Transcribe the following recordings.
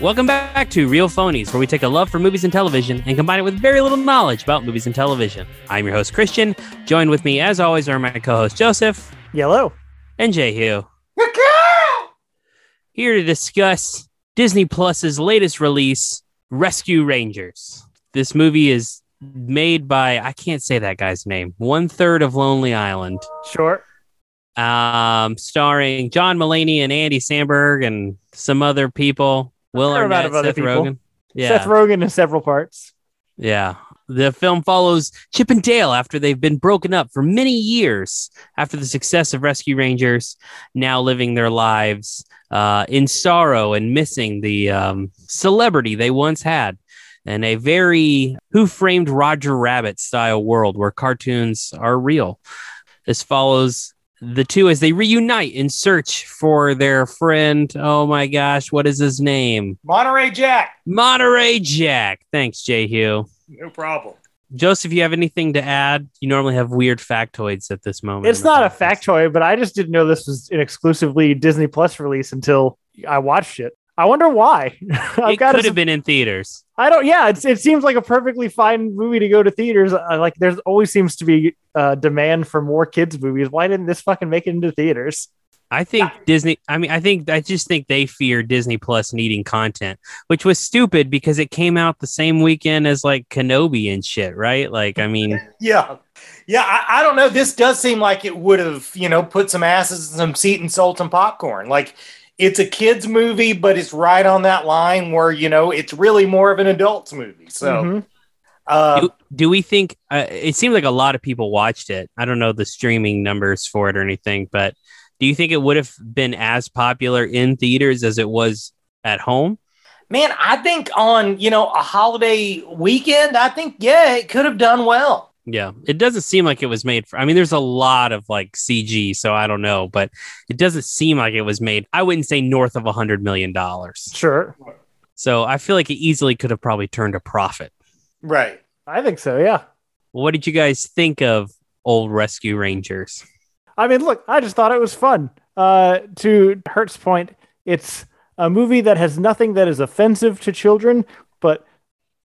Welcome back to Real Phonies, where we take a love for movies and television and combine it with very little knowledge about movies and television. I'm your host, Christian. Joined with me, as always, are my co host, Joseph Yellow. and Jehu. Here to discuss Disney Plus's latest release, Rescue Rangers. This movie is made by, I can't say that guy's name, one third of Lonely Island, Sure. um, starring John Mulaney and Andy Samberg and some other people. Will Arnett, Seth people. Rogen. Yeah. Seth Rogen in several parts. Yeah. The film follows Chip and Dale after they've been broken up for many years after the success of Rescue Rangers, now living their lives uh, in sorrow and missing the um, celebrity they once had. In a very Who Framed Roger Rabbit style world where cartoons are real. This follows the two as they reunite in search for their friend. Oh my gosh, what is his name? Monterey Jack. Monterey Jack. Thanks, Jay Hugh. No problem. Joseph, you have anything to add? You normally have weird factoids at this moment. It's in the not a factoid, but I just didn't know this was an exclusively Disney Plus release until I watched it. I wonder why. I've It got could to. have been in theaters. I don't. Yeah, it's, it seems like a perfectly fine movie to go to theaters. I, like, there's always seems to be uh, demand for more kids movies. Why didn't this fucking make it into theaters? I think Disney. I mean, I think I just think they fear Disney Plus needing content, which was stupid because it came out the same weekend as like Kenobi and shit, right? Like, I mean, Yeah. Yeah, I, I don't know. This does seem like it would have, you know, put some asses in some seat and sold some popcorn. Like it's a kids movie, but it's right on that line where, you know, it's really more of an adults movie. So Mhm. uh, do, do we think uh, it seemed like a lot of people watched it? I don't know the streaming numbers for it or anything, but do you think it would have been as popular in theaters as it was at home? man, I think on, you know, a holiday weekend, I think, yeah, it could have done well. Yeah, it doesn't seem like it was made for. I mean, there's a lot of like CG, so I don't know, but it doesn't seem like it was made. I wouldn't say north of a hundred million dollars. Sure. So I feel like it easily could have probably turned a profit. Right. I think so. Yeah. What did you guys think of Old Rescue Rangers? I mean, look, I just thought it was fun. Uh, to Hertz point, it's a movie that has nothing that is offensive to children, but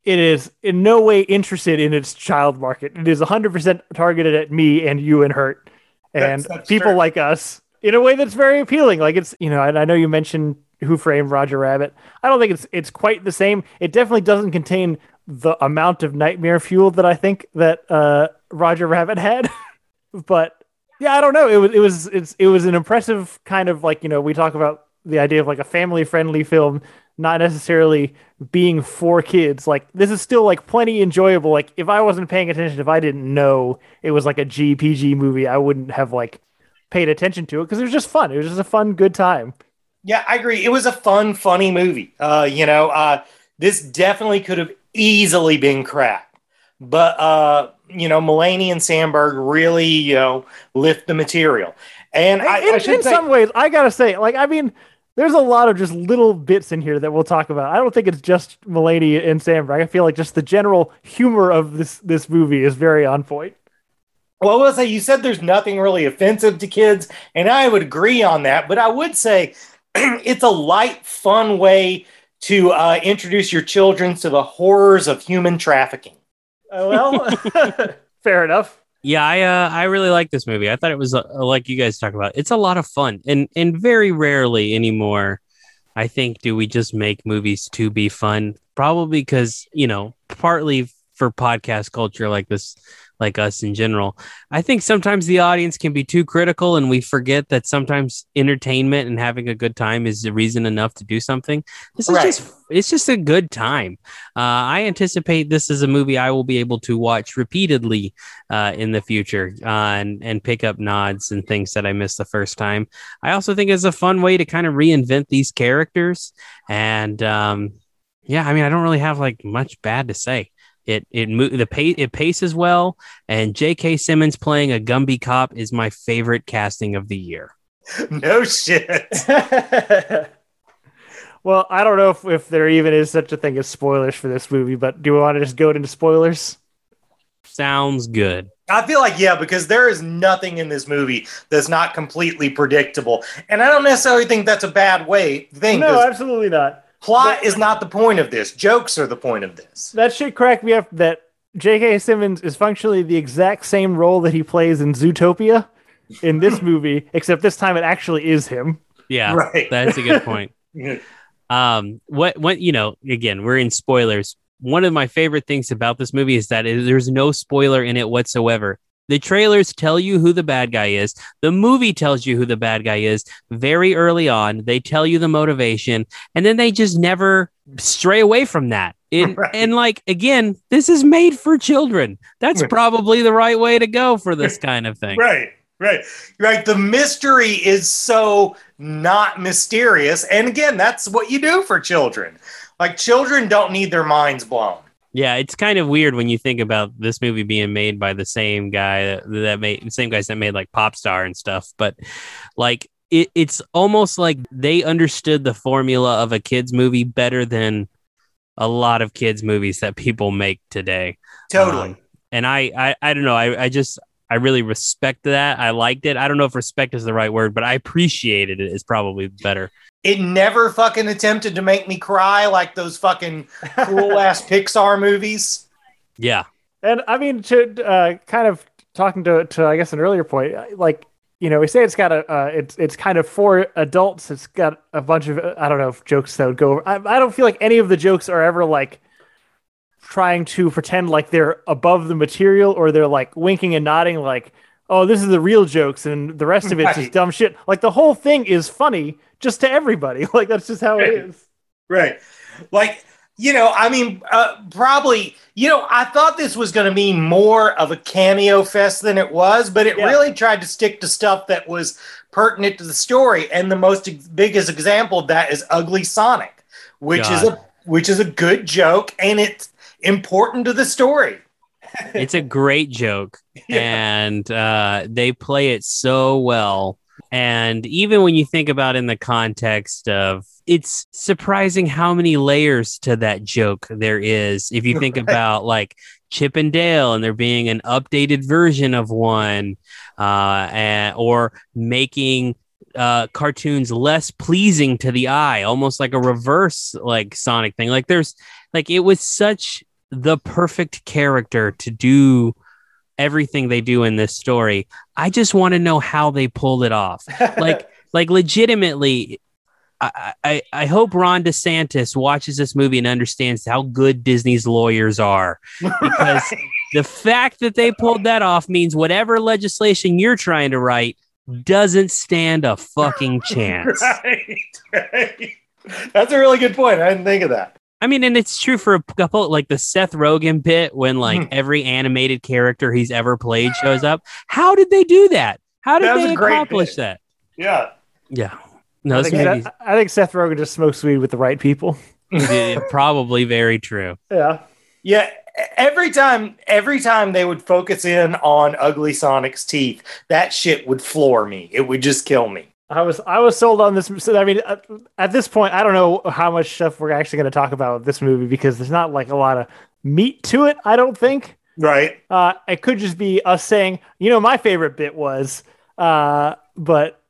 it is in no way interested in its child market. It is 100% targeted at me and you and Hurt and That's- that's people like us in a way that's very appealing. Like it's, you know, and I know you mentioned Who Framed Roger Rabbit. I don't think it's it's quite the same. It definitely doesn't contain the amount of nightmare fuel that I think that uh, Roger Rabbit had, but yeah, I don't know. It was it was it's it was an impressive kind of like you know we talk about the idea of like a family friendly film, not necessarily being for kids. Like this is still like plenty enjoyable. Like if I wasn't paying attention, if I didn't know it was like a GPG movie, I wouldn't have like paid attention to it because it was just fun. It was just a fun, good time. Yeah, I agree. It was a fun, funny movie. Uh, you know, uh, this definitely could have easily been crap, but uh, you know, Mulaney and Samberg really, you know, lift the material. And I, in, I in say, some ways, I gotta say, like, I mean, there's a lot of just little bits in here that we'll talk about. I don't think it's just Mulaney and Samberg. I feel like just the general humor of this this movie is very on point. well, I will say you said there's nothing really offensive to kids, and I would agree on that. But I would say it's a light, fun way to uh, introduce your children to the horrors of human trafficking. Uh, well, fair enough. Yeah, I uh, I really like this movie. I thought it was uh, like you guys talk about. It's a lot of fun, and and very rarely anymore. I think do we just make movies to be fun? Probably because you know, partly for podcast culture like this, like us in general. I think sometimes the audience can be too critical, and we forget that sometimes entertainment and having a good time is a reason enough to do something. This is Right. just it's just a good time. Uh, I anticipate this is a movie I will be able to watch repeatedly uh, in the future uh, and and pick up nods and things that I missed the first time. I also think it's a fun way to kind of reinvent these characters, and um, yeah, I mean, I don't really have like much bad to say. It it mo- the pace it paces well, and J.K. Simmons playing a Gumby cop is my favorite casting of the year. no shit. well, I don't know if, if there even is such a thing as spoilers for this movie, but do we want to just go into spoilers? Sounds good. I feel like yeah, because there is nothing in this movie that's not completely predictable, and I don't necessarily think that's a bad way thing. No, 'cause- absolutely not. Plot is not the point of this. Jokes are the point of this. That shit cracked me up that J.K. Simmons is functionally the exact same role that he plays in Zootopia in this movie, except this time it actually is him. Yeah, Right. that's a good point. um what what you know again we're in spoilers one of my favorite things about this movie is that it- there's no spoiler in it whatsoever the trailers tell you who the bad guy is the movie tells you who the bad guy is very early on they tell you the motivation and then they just never stray away from that and, Right. and like again this is made for children that's probably the right way to go for this kind of thing Right, right, right. The mystery is so not mysterious. And again, that's what you do for children. Like, children don't need their minds blown. Yeah, it's kind of weird when you think about this movie being made by the same guy that, that made the same guys that made like Popstar and stuff. But like it, it's almost like they understood the formula of a kids movie better than a lot of kids movies that people make today. Totally. Um, and I, I, I don't know. I, I just, I really respect that. I liked it. I don't know if respect is the right word, but I appreciated it. Is probably better. it never fucking attempted to make me cry like those fucking cool ass Pixar movies. Yeah, And I mean, to uh, kind of talking to, to I guess an earlier point, like you know, we say it's got a uh, it's it's kind of for adults. It's got a bunch of I don't know if jokes that would go. Over. I, I don't feel like any of the jokes are ever like trying to pretend like they're above the material or they're like winking and nodding like oh this is the real jokes and the rest of it's just dumb shit like the whole thing is funny just to everybody like that's just how it is Right. Like, you know, I mean, uh, probably, you know, I thought this was going to be more of a cameo fest than it was, but it Yeah. really tried to stick to stuff that was pertinent to the story. And the most ex- biggest example of that is Ugly Sonic, which is a which is a good joke and it's important to the story. it's a great joke Yeah. and uh, they play it so well. And even when you think about in the context of it's surprising how many layers to that joke there is. If you think Right. about like Chip and Dale and there being an updated version of one, uh, and, or making uh, cartoons less pleasing to the eye, almost like a reverse like Sonic thing. Like there's like it was such the perfect character to do everything they do in this story. I just want to know how they pulled it off. Like like legitimately I, I, I hope Ron DeSantis watches this movie and understands how good Disney's lawyers are. Because the fact that they pulled that off means whatever legislation you're trying to write doesn't stand a fucking chance. right, right. That's a really good point. I didn't think of that. I mean, and it's true for a couple like the Seth Rogen bit when mm-hmm. like every animated character he's ever played shows up. How did they do that? How did That they accomplish that? Yeah. Yeah. No, I think, movie's Seth, I think Seth Rogen just smokes weed with the right people yeah, probably very true. yeah Yeah, every time every time they would focus in on ugly Sonic's teeth, that shit would floor me. It would just kill me. I was I was sold on this. So, I mean, at, at this point, I don't know how much stuff we're actually going to talk about with this movie because there's not like a lot of meat to it. I don't think. Right? Uh, it could just be us saying, you know, my favorite bit was, uh, but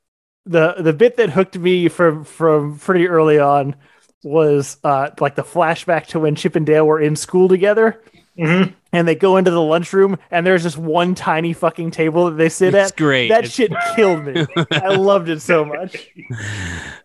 the the bit that hooked me from from pretty early on was uh, like the flashback to when Chip and Dale were in school together. Mhm. And they go into the lunchroom, and there's just one tiny fucking table that they sit It's at. great. That It's- shit killed me. I loved it so much.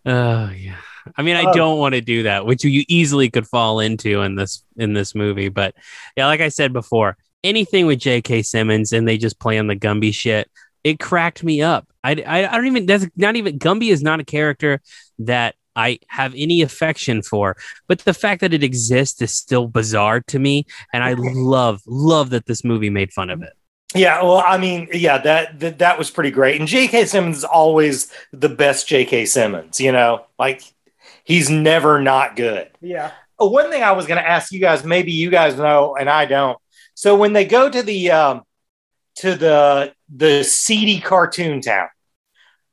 Oh yeah. I mean, I Oh. don't want to do that, which you easily could fall into in this in this movie. But yeah, like I said before, anything with J.K. Simmons and they just play on the Gumby shit, it cracked me up. I, I, I don't even. That's not even Gumby is not a character that I have any affection for. But the fact that it exists is still bizarre to me, and I love love that this movie made fun of it. Yeah, well, I mean, yeah, that, that that was pretty great. And J.K. Simmons is always the best J.K. Simmons, you know? Like he's never not good. Yeah. One thing I was going to ask you guys, maybe you guys know and I don't. So when they go to the um, to the the seedy cartoon town,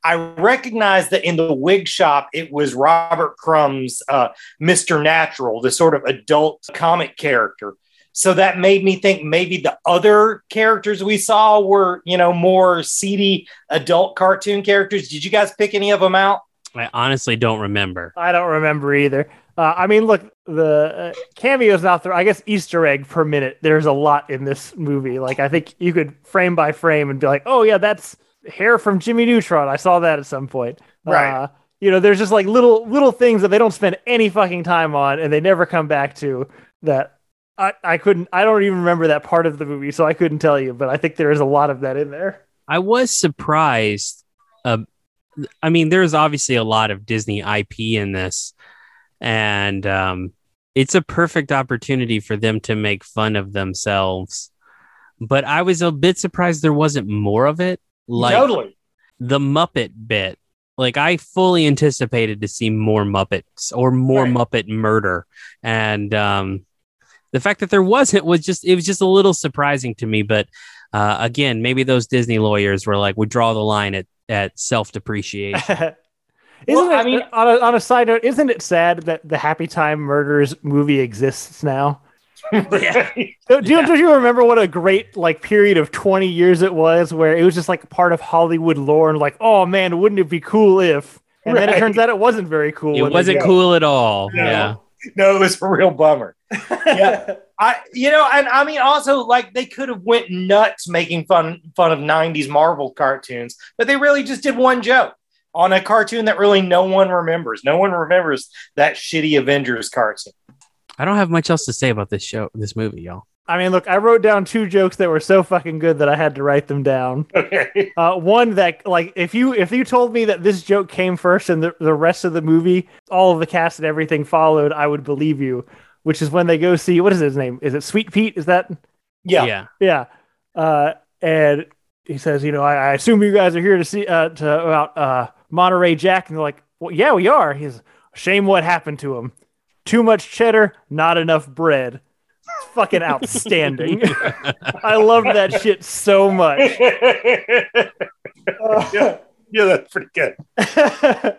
I recognize that in the wig shop it was Robert Crumb's uh, Mr. Natural, the sort of adult comic character. So that made me think maybe the other characters we saw were, you know, more seedy adult cartoon characters. Did you guys pick any of them out? I honestly don't remember. I don't remember either. Uh, I mean, look, the uh, cameos out there. I guess Easter egg per minute. There's a lot in this movie. Like, I think you could frame by frame and be like, "Oh yeah, that's hair from Jimmy Neutron." I saw that at some point. Right. Uh, you know, there's just like little little things that they don't spend any fucking time on, and they never come back to. That I I couldn't. I don't even remember that part of the movie, so I couldn't tell you. But I think there is a lot of that in there. I was surprised. Uh, I mean, there's obviously a lot of Disney IP in this, and um, it's a perfect opportunity for them to make fun of themselves. But I was a bit surprised there wasn't more of it. Like totally. the Muppet bit. Like I fully anticipated to see more Muppets or more Right. Muppet murder, and um, the fact that there wasn't was just it was just a little surprising to me. But uh, again, maybe those Disney lawyers were like, "We draw the line at at self depreciation." Isn't Well, I mean- on a, on a side note, isn't it sad that the Happy Time Murders movie exists now? Right. Do, do, Yeah. do you remember what a great like period of 20 years it was where it was just like part of Hollywood lore and like, oh man, wouldn't it be cool if? And then it turns out it wasn't very cool. it wasn't did. cool at all. No. Yeah. no, it was a real bummer. Yeah. I you know, and I mean also like they could have went nuts making fun fun of 90s Marvel cartoons, but they really just did one joke on a cartoon that really no one remembers. No one remembers that shitty Avengers cartoon. I don't have much else to say about this show, this movie, y'all. I mean, look, I wrote down two jokes that were so fucking good that I had to write them down. Okay. Uh, one that like if you if you told me that this joke came first and the, the rest of the movie, all of the cast and everything followed, I would believe you. Which is when they go see what is his name? Is it Sweet Pete? Is that Yeah. yeah. Yeah. Uh, and he says, you know, I, I assume you guys are here to see uh, to about uh, Monterey Jack, and they're like, well, yeah, we are. He's shame what happened to him. Too much cheddar, not enough bread. It's fucking outstanding. I love that shit so much. yeah. Yeah, that's pretty good.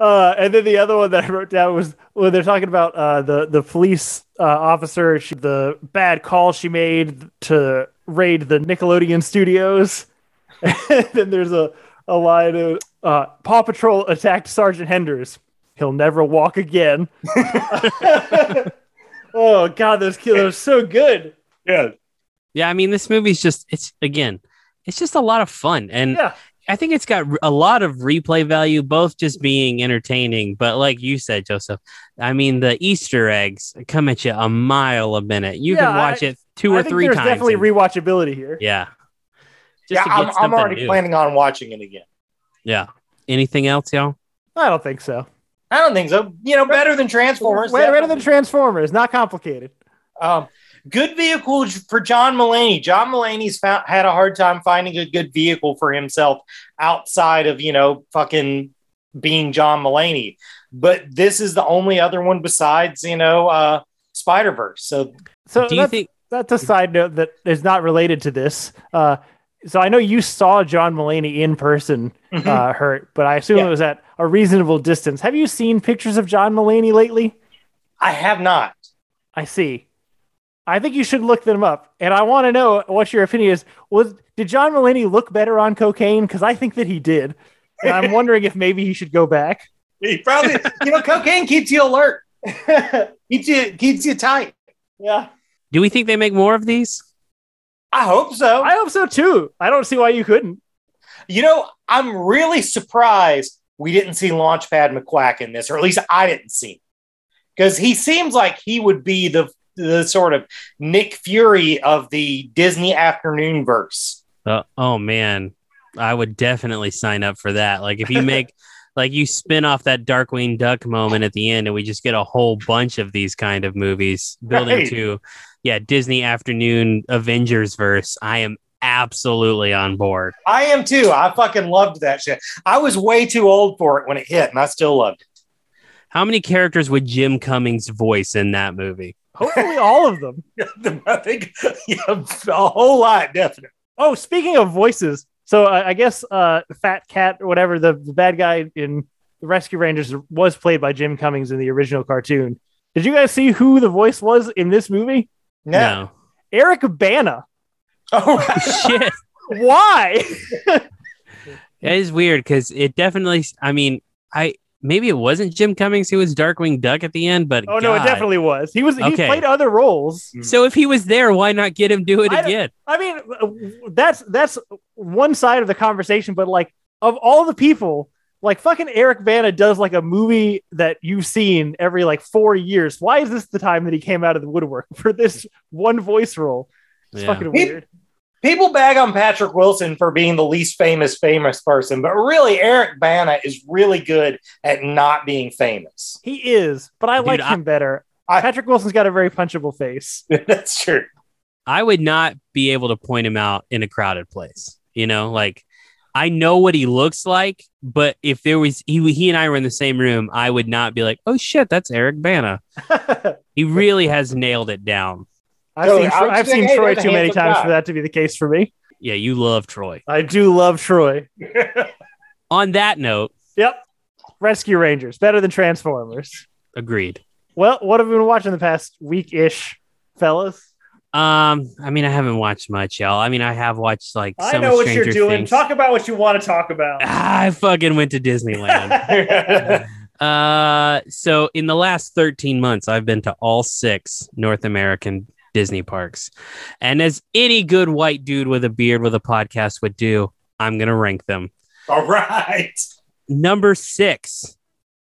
uh, and then the other one that I wrote down was when they're talking about uh, the the police uh, officer, she, the bad call she made to raid the Nickelodeon studios. and then there's a a line of uh, Paw Patrol attacked Sergeant Henders. He'll never walk again. oh God, those killers are so good. Yeah. Yeah, I mean, this movie's just, it's again, it's just a lot of fun. And Yeah. I think it's got a lot of replay value, both just being entertaining, but like you said, Joseph, I mean, the Easter eggs come at you a mile a minute. You Yeah, can watch I- it two I or think three there's times. definitely and- rewatchability here. yeah. Yeah, I'm, I'm already new. planning on watching it again. Yeah. Anything else, y'all? I don't think so. I don't think so. You know, better than Transformers. Way better than. Transformers. Not complicated. Um, good vehicle for John Mulaney. John Mulaney's found, had a hard time finding a good vehicle for himself outside of, you know, fucking being John Mulaney. But this is the only other one besides, you know, uh, Spider Verse. So So Do you that's, think that's a side note that is not related to this. Uh, so I know you saw John Mulaney in person, mhm. uh, hurt, but I assume Yeah. it was at a reasonable distance. Have you seen pictures of John Mulaney lately? I have not. I see. I think you should look them up, and I want to know what your opinion is. Was did John Mulaney look better on cocaine? Because I think that he did, and I'm wondering if maybe he should go back. He probably, you know, cocaine keeps you alert, keeps you keeps you tight. Yeah, do we think they make more of these? I hope so. I hope so too. I don't see why you couldn't. You know, I'm really surprised we didn't see Launchpad McQuack in this, or at least I didn't see him. Because he seems like he would be the the sort of Nick Fury of the Disney afternoon verse. Uh, oh man, I would definitely sign up for that. Like if you make like you spin off that Darkwing Duck moment at the end and we just get a whole bunch of these kind of movies building Right. to yeah, Disney afternoon Avengers verse. I am absolutely on board. I am too. I fucking loved that shit. I was way too old for it when it hit, and I still loved it. How many characters would Jim Cummings voice in that movie? Hopefully, all of them. I think yeah, a whole lot, definitely. Oh, speaking of voices, so uh, I guess uh, Fat Cat or whatever the, the bad guy in the Rescue Rangers was played by Jim Cummings in the original cartoon. Did you guys see who the voice was in this movie? No. Eric Bana. Oh, Shit. Why? It is weird because it definitely. I mean, I maybe it wasn't Jim Cummings who was Darkwing Duck at the end, but Oh no, it definitely was. He was. He Okay. played other roles. Mm-hmm. So if he was there, why not get him do it I again? I mean, that's that's one side of the conversation, but like of all the people, like fucking Eric Bana does like a movie that you've seen every like four years. Why is this the time that he came out of the woodwork for this one voice role? It's Yeah. fucking He- weird. People bag on Patrick Wilson for being the least famous famous person, but really Eric Bana is really good at not being famous. He is, but I Dude, like I- him better. I- Patrick Wilson's got a very punchable face. That's true. I would not be able to point him out in a crowded place. You know, like I know what he looks like, but if there was he, he and I were in the same room, I would not be like, "Oh shit, that's Eric Bana." He really has nailed it down. I've So, seen, I Tro- I've seen Troy too many times guy. for that to be the case for me. Yeah, you love Troy. I do love Troy. On that note, Yep. Rescue Rangers, better than Transformers. agreed. Well, what have we been watching the past week ish, fellas? Um, I mean, I haven't watched much, y'all. I mean, I have watched like I know what Stranger you're doing. Things. Talk about what you want to talk about. I fucking went to Disneyland. Uh, so in the last 13 months, I've been to all six North American Disney parks. And as any good white dude with a beard with a podcast would do, I'm going to rank them. All right. Number six,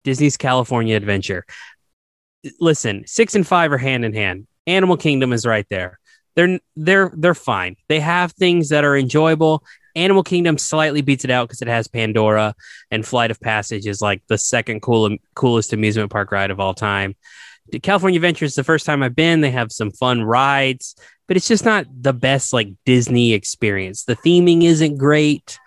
Disney's California Adventure. Listen, six and five are hand in hand. Animal Kingdom is right there. They're they're they're fine. They have things that are enjoyable. Animal Kingdom slightly beats it out because it has Pandora and Flight of Passage is like the second cool coolest amusement park ride of all time. The California Adventure is the first time I've been. They have some fun rides, but it's just not the best like Disney experience. The theming isn't great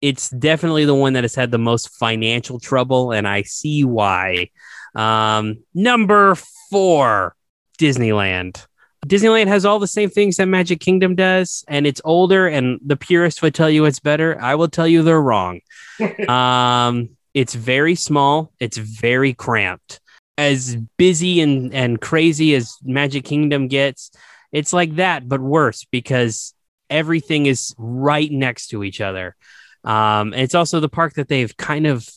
it's definitely the one that has had the most financial trouble, and I see why. Um, number four, Disneyland. Disneyland has all the same things that Magic Kingdom does, and it's older, and the purist would tell you it's better. I will tell you they're wrong. um, it's very small, it's very cramped. As busy and, and crazy as Magic Kingdom gets, it's like that, but worse because everything is right next to each other. Um, it's also the park that they've kind of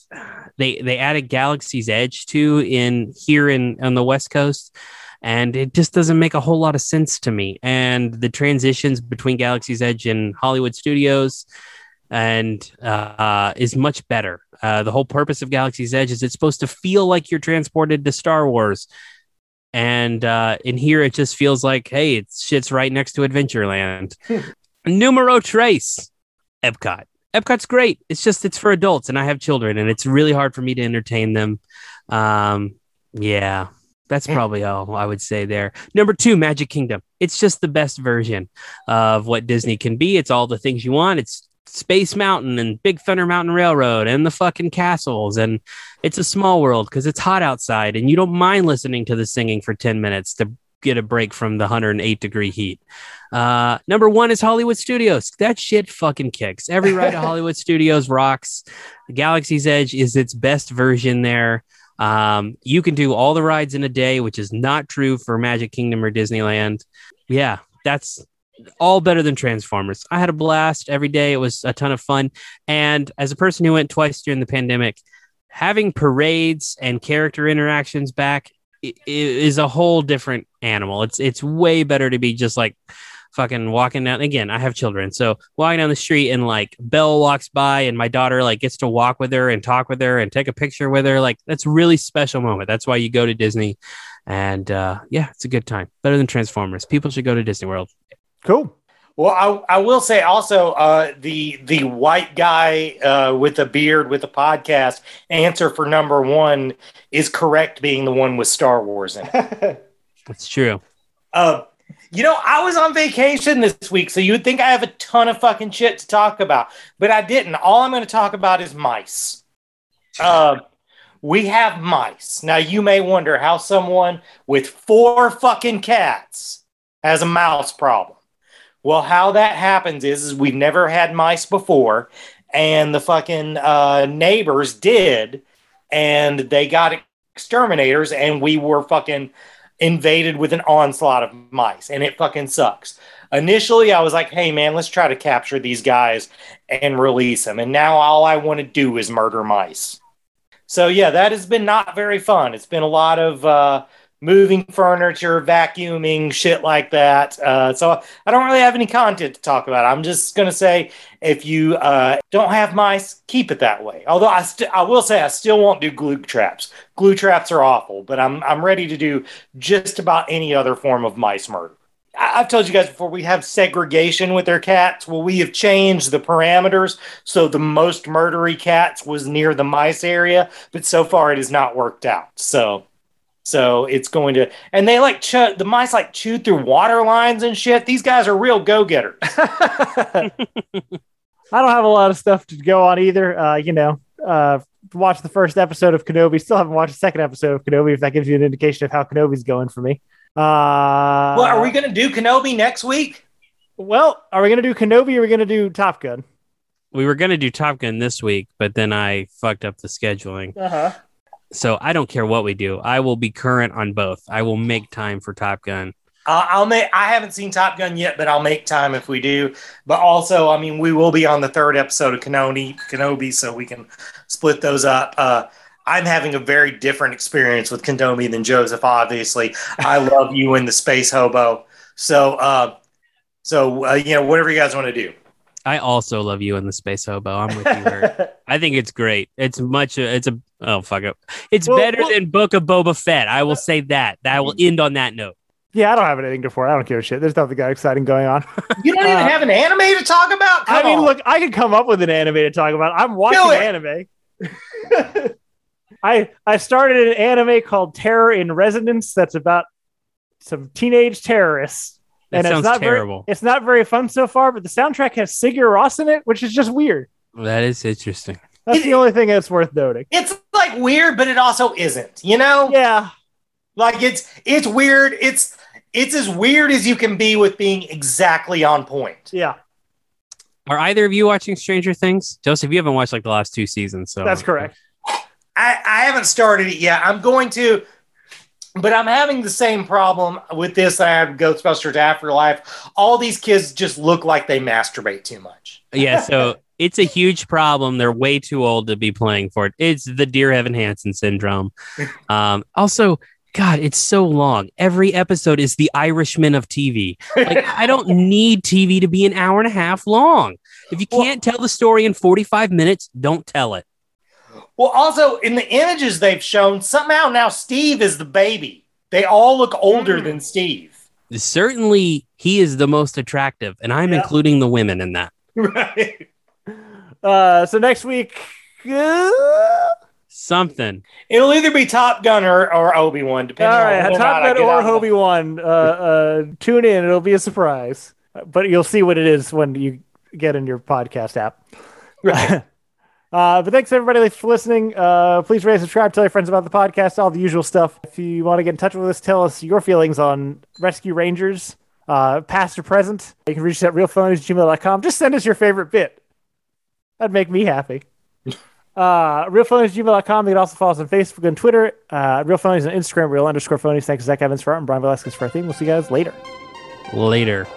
they they added Galaxy's Edge to in here in on the West Coast, and it just doesn't make a whole lot of sense to me. And the transitions between Galaxy's Edge and Hollywood Studios and uh, is much better. Uh, the whole purpose of Galaxy's Edge is it's supposed to feel like you're transported to Star Wars. And uh, in here, it just feels like, hey, it's shit's right next to Adventureland. Numero Trace, Epcot. Epcot's great. It's just it's for adults, and I have children, and it's really hard for me to entertain them. Um, yeah, that's probably all I would say there. Number two, Magic Kingdom. It's just the best version of what Disney can be. It's all the things you want. It's Space Mountain and Big Thunder Mountain Railroad and the fucking castles, and it's a small world because it's hot outside, and you don't mind listening to the singing for ten minutes to get a break from the 108 degree heat. Uh, number one is Hollywood Studios. That shit fucking kicks. Every ride at Hollywood Studios rocks. Galaxy's Edge is its best version there. Um, you can do all the rides in a day, which is not true for Magic Kingdom or Disneyland. Yeah, that's all better than Transformers. I had a blast every day. It was a ton of fun. And as a person who went twice during the pandemic, having parades and character interactions back is a whole different animal. It's it's way better to be just like fucking walking down again i have children so walking down the street and like belle walks by and my daughter like gets to walk with her and talk with her and take a picture with her like that's really special moment that's why you go to disney and uh yeah it's a good time better than transformers people should go to disney world Cool. Well, I, I will say also uh, the the white guy uh, with a beard with a podcast answer for number one is correct, being the one with Star Wars in it. it's true Uh, you know, I was on vacation this week, so you would think I have a ton of fucking shit to talk about, but I didn't. All I'm going to talk about is mice. Uh, we have mice. Now, you may wonder how someone with four fucking cats has a mouse problem. Well, how that happens is, is we've never had mice before, and the fucking uh, neighbors did, and they got exterminators, and we were fucking invaded with an onslaught of mice and it fucking sucks. Initially, I was like, hey man, let's try to capture these guys and release them. And now all I want to do is murder mice. So yeah, that has been not very fun. It's been a lot of uh, moving furniture, vacuuming, shit like that. Uh, so I don't really have any content to talk about. I'm just gonna say if you uh, don't have mice, keep it that way. Although I st- I will say I still won't do glue traps. Glue traps are awful, but I'm I'm ready to do just about any other form of mice murder. I- I've told you guys before we have segregation with their cats. Well, we have changed the parameters so the most murdery cats was near the mice area, but so far it has not worked out. So so it's going to, and they like chew, the mice like chew through water lines and shit. These guys are real go getters. I don't have a lot of stuff to go on either. Uh, you know, uh, watch the first episode of Kenobi. Still haven't watched the second episode of Kenobi. If that gives you an indication of how Kenobi's going for me. Uh, well, are we going to do Kenobi next week? Well, are we going to do Kenobi or are we going to do Top Gun? We were going to do Top Gun this week, but then I fucked up the scheduling. Uh huh. So I don't care what we do. I will be current on both. I will make time for Top Gun. Uh, I'll make. I haven't seen Top Gun yet, but I'll make time if we do. But also, I mean, we will be on the third episode of Kenobi, Kenobi, so we can split those up. Uh, I'm having a very different experience with Kenobi than Joseph. Obviously, I love you in the space hobo. So, uh, so uh, you know, whatever you guys want to do. I also love you in the space hobo. I'm with you. I think it's great. It's much. It's a oh fuck it. It's Well, better well- than Book of Boba Fett. I will say that. That will end on that note. yeah, I don't have anything to for. I don't give a shit. There's nothing exciting going on. You don't even Uh, have an anime to talk about. Come I mean, on. look, I could come up with an anime to talk about. I'm watching anime. I I started an anime called Terror in Resonance that's about some teenage terrorists. That sounds it's not terrible. Very, it's not very fun so far, but the soundtrack has Sigur Rós in it, which is just weird. That is interesting. That's It- the only thing that's worth noting. it's like weird, but it also isn't. You know, Yeah, like it's it's weird. It's it's as weird as you can be with being exactly on point. yeah, Are either of you watching Stranger Things? Joseph, you haven't watched like the last two seasons, so that's correct. I, I haven't started it yet. I'm going to, but I'm having the same problem with this that I have with Ghostbusters Afterlife. All these kids just look like they masturbate too much. Yeah, so it's a huge problem. They're way too old to be playing for it. It's the Dear Evan Hansen syndrome. Um, also, God, it's so long. Every episode is the Irishman of TV. Like, I don't need TV to be an hour and a half long. If you can't tell the story in 45 minutes, don't tell it. Well, also in the images they've shown, somehow now Steve is the baby. They all look older Hmm. than Steve. Certainly, he is the most attractive, and I'm Yeah. including the women in that. Right. Uh, so next week, uh, Something. It'll either be Top Gun or, or Obi Wan, all depending on right, whether or Top not Gun or out of the- Hobie One. Uh, uh, tune in; it'll be a surprise, but you'll see what it is when you get in your podcast app. Right. Uh, but thanks everybody for listening. Uh, please rate, subscribe, tell your friends about the podcast, all the usual stuff. If you want to get in touch with us, tell us your feelings on Rescue Rangers, uh, past or present. You can reach us at realphonies@gmail.com. Just send us your favorite bit. That'd make me happy. Uh, realphonies@gmail.com. You can also follow us on Facebook and Twitter. Uh, Real on Instagram, real underscore phonies. Thanks Zach Evans for art and Brian Velasquez for our theme. We'll see you guys later. Later.